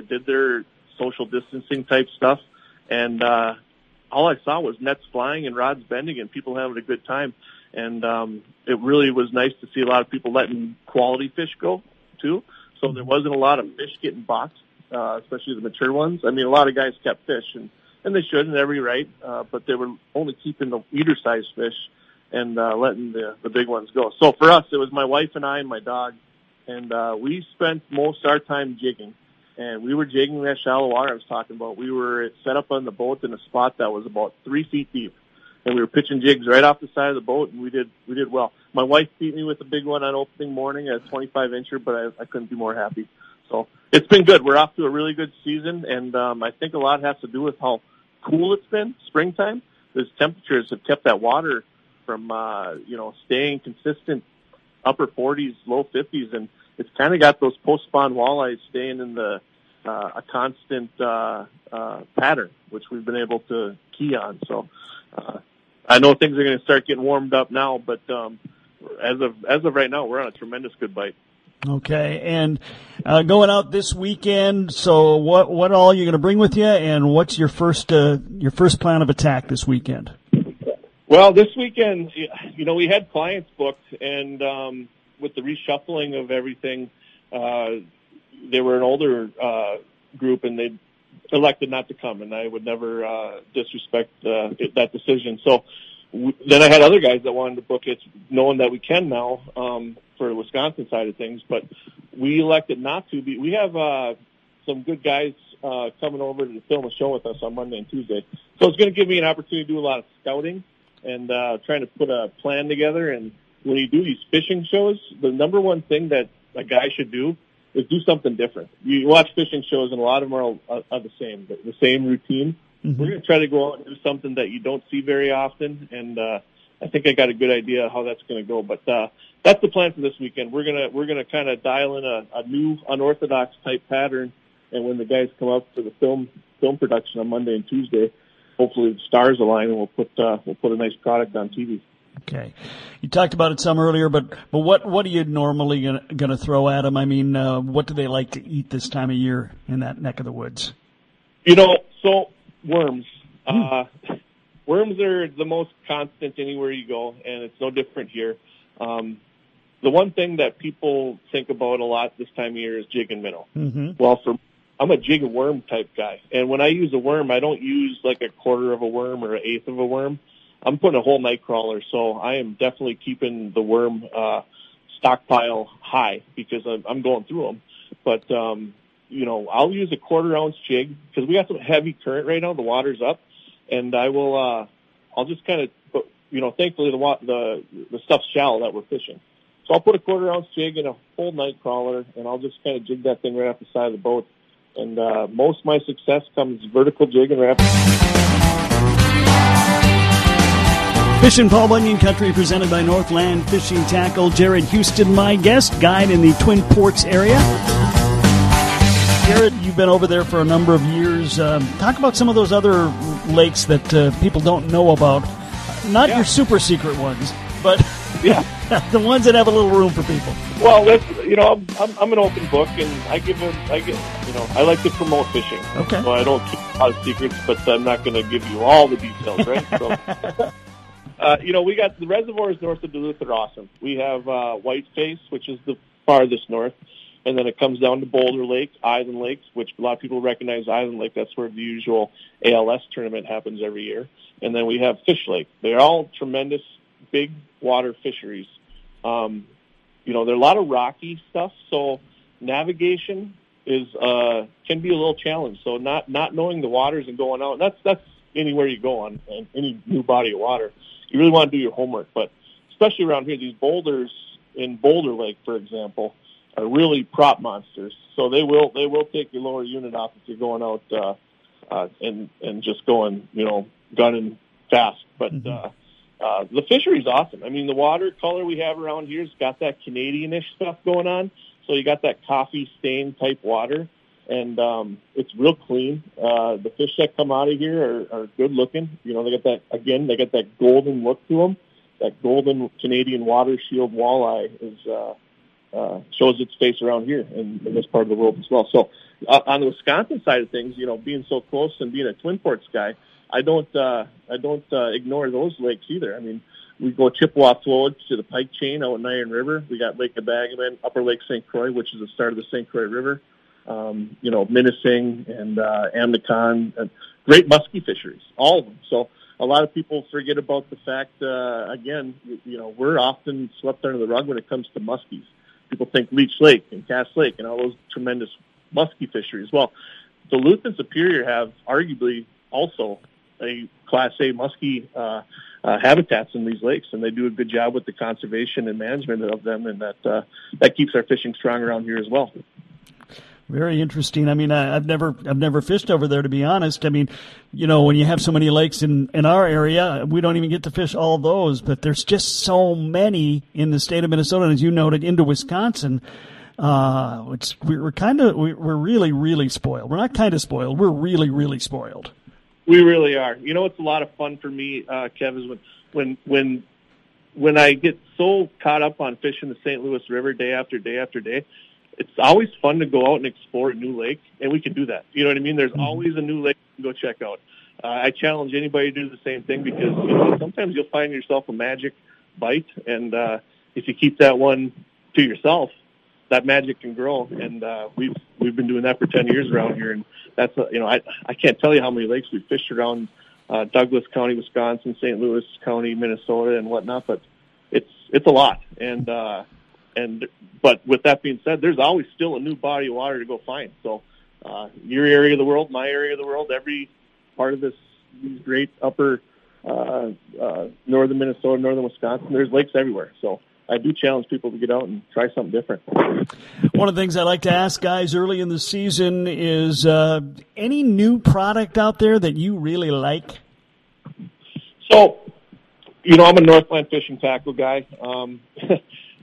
They did their social distancing type stuff, and uh, all I saw was nets flying and rods bending and people having a good time. And um, it really was nice to see a lot of people letting quality fish go too. So there wasn't a lot of fish getting boxed, uh, especially the mature ones. I mean, a lot of guys kept fish, and and they should in every right, uh, but they were only keeping the eater sized fish and uh, letting the the big ones go. So for us, it was my wife and I and my dog, and uh, we spent most of our time jigging. And we were jigging that shallow water I was talking about. We were set up on the boat in a spot that was about three feet deep, and we were pitching jigs right off the side of the boat, and we did we did well. My wife beat me with a big one on opening morning, a 25 incher, but I, I couldn't be more happy. So it's been good. We're off to a really good season, and um, I think a lot has to do with how cool it's been springtime. Those temperatures have kept that water from uh, you know staying consistent upper 40s, low 50s, and it's kind of got those post spawn walleyes staying in the uh, a constant uh, uh, pattern, which we've been able to key on. So uh, I know things are going to start getting warmed up now, but um, as of as of right now, we're on a tremendous good bite. Okay, and uh, going out this weekend. So what what all you going to bring with you, and what's your first uh, your first plan of attack this weekend? Well, this weekend, you know, we had clients booked, and um, with the reshuffling of everything, uh, they were an older uh, group, and they elected not to come, and I would never uh, disrespect uh, that decision. So w- then I had other guys that wanted to book it, knowing that we can now um, for the Wisconsin side of things, but we elected not to. Be, we have uh, some good guys uh, coming over to film a show with us on Monday and Tuesday, so it's going to give me an opportunity to do a lot of scouting and uh, trying to put a plan together. And when you do these fishing shows, the number one thing that a guy should do is do something different. You watch fishing shows, and a lot of them are, are, are the same, the, the same routine. Mm-hmm. We're going to try to go out and do something that you don't see very often, and uh, I think I got a good idea how that's going to go. But uh, that's the plan for this weekend. We're gonna we're gonna kind of dial in a, a new unorthodox type pattern, and when the guys come up for the film film production on Monday and Tuesday, hopefully the stars align and we'll put uh, we'll put a nice product on TV. Okay, you talked about it some earlier, but but what what are you normally gonna, gonna throw at them? I mean, uh, what do they like to eat this time of year in that neck of the woods? You know, so worms. Hmm. Uh, worms are the most constant anywhere you go, and it's no different here. Um, the one thing that people think about a lot this time of year is jig and minnow. Mm-hmm. Well, for I'm a jig and worm type guy, and when I use a worm, I don't use like a quarter of a worm or an eighth of a worm. I'm putting a whole night crawler, so I am definitely keeping the worm uh, stockpile high because I'm, I'm going through them. But um, you know, I'll use a quarter ounce jig because we got some heavy current right now. The water's up, and I will. Uh, I'll just kind of, you know, thankfully the the the stuff's shallow that we're fishing. So I'll put a quarter ounce jig in a full night crawler, and I'll just kind of jig that thing right off the side of the boat. And uh, most of my success comes vertical jig and wrap. Fishing Paul Bunyan Country presented by Northland Fishing Tackle. Jared Houston, my guest, guide in the Twin Ports area. Jared, you've been over there for a number of years. Um, talk about some of those other lakes that uh, people don't know about. Not yeah. your super secret ones, but yeah, the ones that have a little room for people. Well, that's you know, I'm, I'm, I'm an open book, and I give them, I get, you know, I like to promote fishing. Okay. So I don't keep a lot of secrets, but I'm not going to give you all the details, right? So. Uh, you know, we got the reservoirs north of Duluth are awesome. We have uh, Whiteface, which is the farthest north, and then it comes down to Boulder Lake, Island Lakes, which a lot of people recognize Island Lake. That's where the usual ALS tournament happens every year. And then we have Fish Lake. They're all tremendous big water fisheries. Um, you know, there's a lot of rocky stuff, so navigation is uh, can be a little challenge. So not not knowing the waters and going out. That's that's anywhere you go on any new body of water you really want to do your homework. But especially around here, these boulders in Boulder Lake, for example, are really prop monsters. So they will they will take your lower unit off if you're going out uh, uh, and and just going you know gunning fast. But mm-hmm. uh, uh, the fishery's awesome. I mean, the water color we have around here's got that Canadianish stuff going on. So you got that coffee stain type water and um, it's real clean. Uh, the fish that come out of here are, are good looking. You know, they got that again. They got that golden look to them. That golden Canadian water shield walleye is uh, uh, shows its face around here in, in this part of the world as well. So uh, on the Wisconsin side of things, you know, being so close and being a Twin Ports guy, I don't uh, I don't uh, ignore those lakes either. I mean, we go Chippewa Flow to the Pike Chain out in Iron River. We got Lake Nebagamon, Upper Lake St. Croix, which is the start of the St. Croix River. Um, you know, Minnesuing and uh, Amnicon, and great muskie fisheries, all of them. So a lot of people forget about the fact, uh, again, you know, we're often swept under the rug when it comes to muskies. People think Leech Lake and Cass Lake and all those tremendous muskie fisheries. Well, Duluth and Superior have arguably also a Class A muskie uh, uh, habitats in these lakes, and they do a good job with the conservation and management of them, and that uh, that keeps our fishing strong around here as well. Very interesting. I mean, I, have never, I've never fished over there to be honest. I mean, you know, when you have so many lakes in in our area, we don't even get to fish all those. But there's just so many in the state of Minnesota, and as you noted, into Wisconsin. Uh, it's we're kind of we're really really spoiled. We're not kind of spoiled. We're really really spoiled. We really are. You know, it's a lot of fun for me, uh, Kev, is when when when when I get so caught up on fishing the St. Louis River day after day after day it's always fun to go out and explore a new lake, and we can do that. You know what I mean? There's mm-hmm. always a new lake to go check out. Uh, I challenge anybody to do the same thing because you know sometimes you'll find yourself a magic bite, and uh, if you keep that one to yourself, that magic can grow. And uh, we've we've been doing that for ten years around here, and that's uh, you know I I can't tell you how many lakes we've fished around uh, Douglas County, Wisconsin, St. Louis County, Minnesota, and whatnot. But it's it's a lot, and uh, and but with that being said, there's always still a new body of water to go find. So uh, your area of the world, my area of the world, every part of this these great upper uh, uh, northern Minnesota, northern Wisconsin, there's lakes everywhere. So I do challenge people to get out and try something different. One of the things I like to ask guys early in the season is uh, any new product out there that you really like? So, you know, I'm a Northland fishing tackle guy. Um,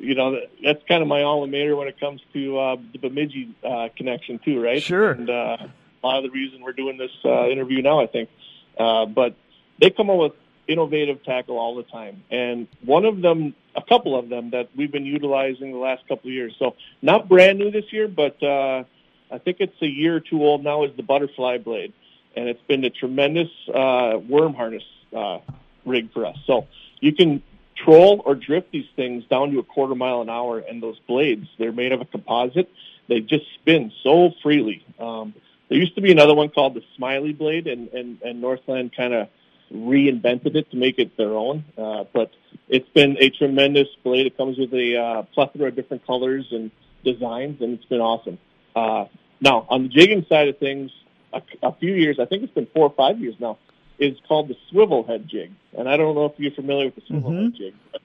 you know, that's kind of my alma mater when it comes to uh, the Bemidji uh, connection too, right? Sure. And uh, a lot of the reason we're doing this uh, interview now, I think. Uh, but they come up with innovative tackle all the time, and one of them, a couple of them that we've been utilizing the last couple of years. So not brand new this year, but uh, I think it's a year or two old now. Is the butterfly blade, and it's been a tremendous uh, worm harness uh, rig for us. So you can troll or drift these things down to a quarter mile an hour, and those blades, they're made of a composite. They just spin so freely. Um, there used to be another one called the Smiley blade, and, and, and Northland kind of reinvented it to make it their own. Uh, but it's been a tremendous blade. It comes with a uh, plethora of different colors and designs, and it's been awesome. Uh, now, on the jigging side of things, a, a few years, I think it's been four or five years now, is called the swivel head jig, and I don't know if you're familiar with the swivel mm-hmm. head jig. But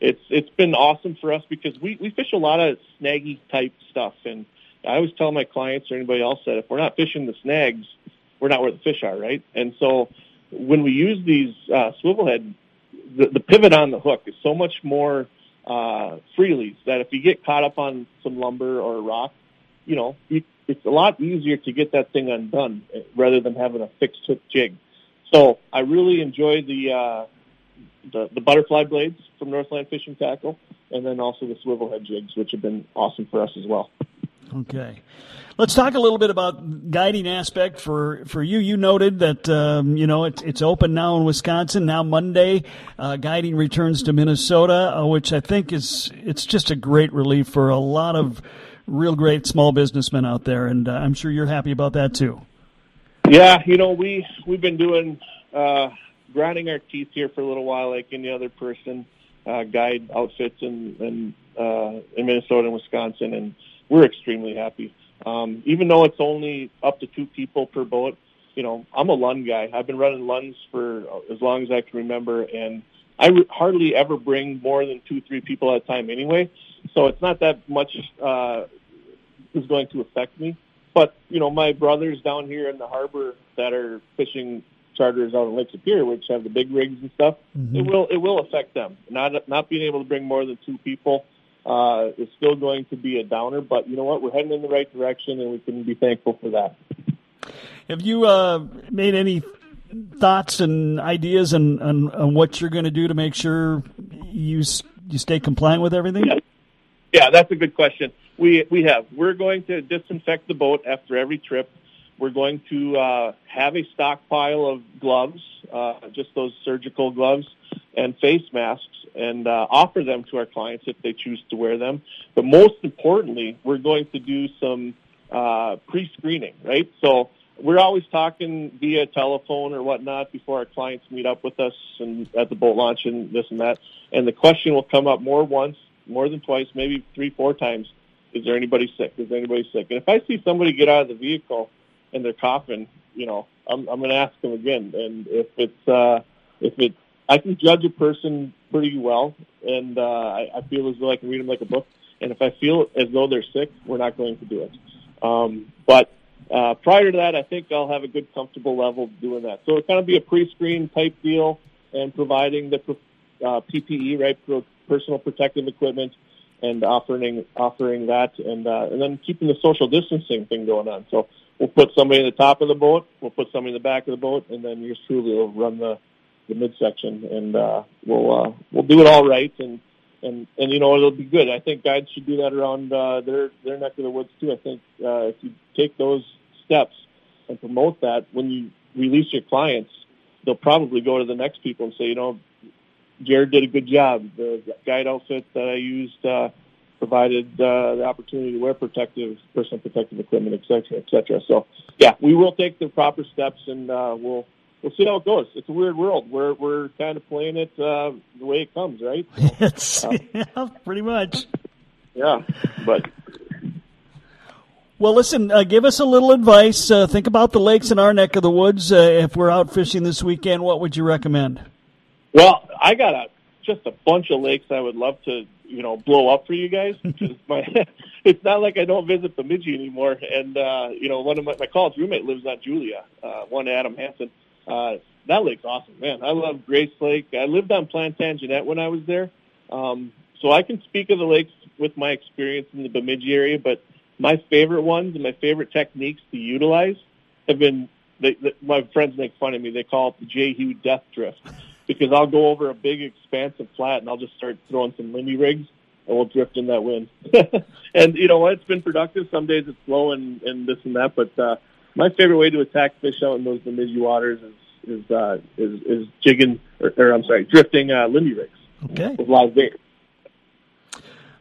it's it's been awesome for us because we we fish a lot of snaggy type stuff, and I always tell my clients or anybody else that if we're not fishing the snags, we're not where the fish are, right? And so when we use these uh, swivel head, the, the pivot on the hook is so much more uh, freely that if you get caught up on some lumber or a rock, you know, you, it's a lot easier to get that thing undone eh, rather than having a fixed hook jig. So I really enjoy the, uh, the the butterfly blades from Northland Fishing Tackle, and then also the swivel head jigs, which have been awesome for us as well. Okay. Let's talk a little bit about guiding aspect for, for you. You noted that um, you know it's it's open now in Wisconsin. Now Monday, uh, guiding returns to Minnesota, uh, which I think is it's just a great relief for a lot of real great small businessmen out there, and uh, I'm sure you're happy about that too. Yeah, you know, we we've been doing uh, grinding our teeth here for a little while, like any other person, uh, guide outfits in in, uh, in Minnesota and Wisconsin, and we're extremely happy. Um, even though it's only up to two people per boat, you know, I'm a Lund guy. I've been running Lunds for as long as I can remember, and I re- hardly ever bring more than two, three people at a time anyway. So it's not that much uh, is going to affect me. But you know, my brothers down here in the harbor that are fishing charters out in Lake Superior, which have the big rigs and stuff, mm-hmm. it will it will affect them. Not not being able to bring more than two people uh, is still going to be a downer. But you know what? We're heading in the right direction, and we can be thankful for that. Have you uh, made any thoughts and ideas on, on, on what you're going to do to make sure you you stay compliant with everything? Yeah. Yeah, that's a good question. We we have. We're going to disinfect the boat after every trip. We're going to uh, have a stockpile of gloves, uh, just those surgical gloves, and face masks, and uh, offer them to our clients if they choose to wear them. But most importantly, we're going to do some uh, pre-screening, right? So we're always talking via telephone or whatnot before our clients meet up with us and at the boat launch and this and that. And the question will come up more once, more than twice, maybe three, four times. Is there anybody sick? Is anybody sick? And if I see somebody get out of the vehicle and they're coughing, you know, I'm, I'm going to ask them again. And if it's, uh, if it, I can judge a person pretty well and, uh, I, I feel as though I can read them like a book. And if I feel as though they're sick, we're not going to do it. Um, but uh, prior to that, I think I'll have a good, comfortable level doing that. So it's kind of be a pre-screen type deal and providing the uh, PPE, right, for personal protective equipment, and offering offering that, and uh, and then keeping the social distancing thing going on. So we'll put somebody in the top of the boat, we'll put somebody in the back of the boat, and then yours truly will run the the midsection, and uh, we'll uh, we'll do it all right, and and and you know it'll be good. I think guides should do that around uh, their their neck of the woods too. I think uh, if you take those steps and promote that when you release your clients, they'll probably go to the next people and say, you know, Jared did a good job. The guide outfit that I used uh, provided uh, the opportunity to wear protective, personal protective equipment, et cetera, et cetera. So, yeah, we will take the proper steps and uh, we'll we'll see how it goes. It's a weird world. We're we're kind of playing it uh, the way it comes, right? So, yeah, pretty much. Yeah, but well, listen, uh, give us a little advice. Uh, think about the lakes in our neck of the woods. Uh, if we're out fishing this weekend, what would you recommend? Well, I got a just a bunch of lakes I would love to, you know, blow up for you guys. my, it's not like I don't visit Bemidji anymore. And uh, you know, one of my, my college roommate lives on Julia, uh, one Adam Hansen. Uh, that lake's awesome, man. I love Grace Lake. I lived on Plantagenet when I was there, um, so I can speak of the lakes with my experience in the Bemidji area, but my favorite ones and my favorite techniques to utilize have been they, they, my friends make fun of me. They call it the J. Hugh death drift because I'll go over a big expansive flat and I'll just start throwing some Lindy rigs and we'll drift in that wind. and you know what? It's been productive. Some days it's slow and, and this and that, but uh, my favorite way to attack fish out in those Bemidji waters is is uh, is, is jigging or, or I'm sorry, drifting uh, Lindy rigs okay. with live bait.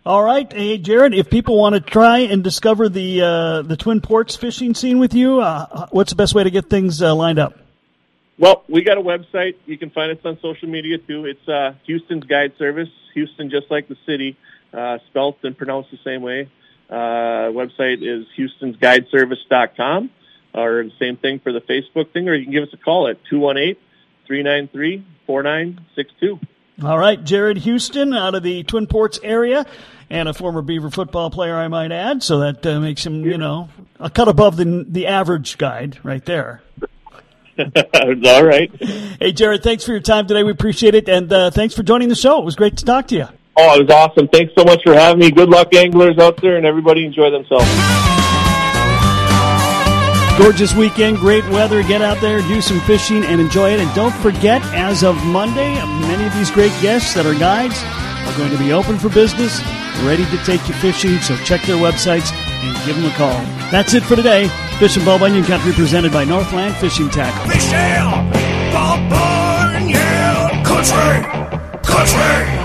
All right, hey Jared. If people want to try and discover the uh, the Twin Ports fishing scene with you, uh, what's the best way to get things uh, lined up? Well, we got a website. You can find us on social media too. It's uh, Houston's Guide Service. Houston, just like the city, uh, spelled and pronounced the same way. Uh, website is Houston'sGuideService.com, or the same thing for the Facebook thing. Or you can give us a call at two one eight three nine three four nine six two. All right, Jared Houston out of the Twin Ports area and a former Beaver football player, I might add. So that uh, makes him, you know, a cut above the the average guide right there. All right. Hey, Jared, thanks for your time today. We appreciate it, and uh, thanks for joining the show. It was great to talk to you. Oh, it was awesome. Thanks so much for having me. Good luck, anglers out there, and everybody enjoy themselves. Gorgeous weekend, great weather. Get out there, do some fishing, and enjoy it. And don't forget, as of Monday, many of these great guests that are guides are going to be open for business ready to take you fishing, so check their websites and give them a call. That's it for today. Fishing Paul Bunyan Country presented by Northland Fishing Tackle. Fishing Paul Bunyan Country. Country.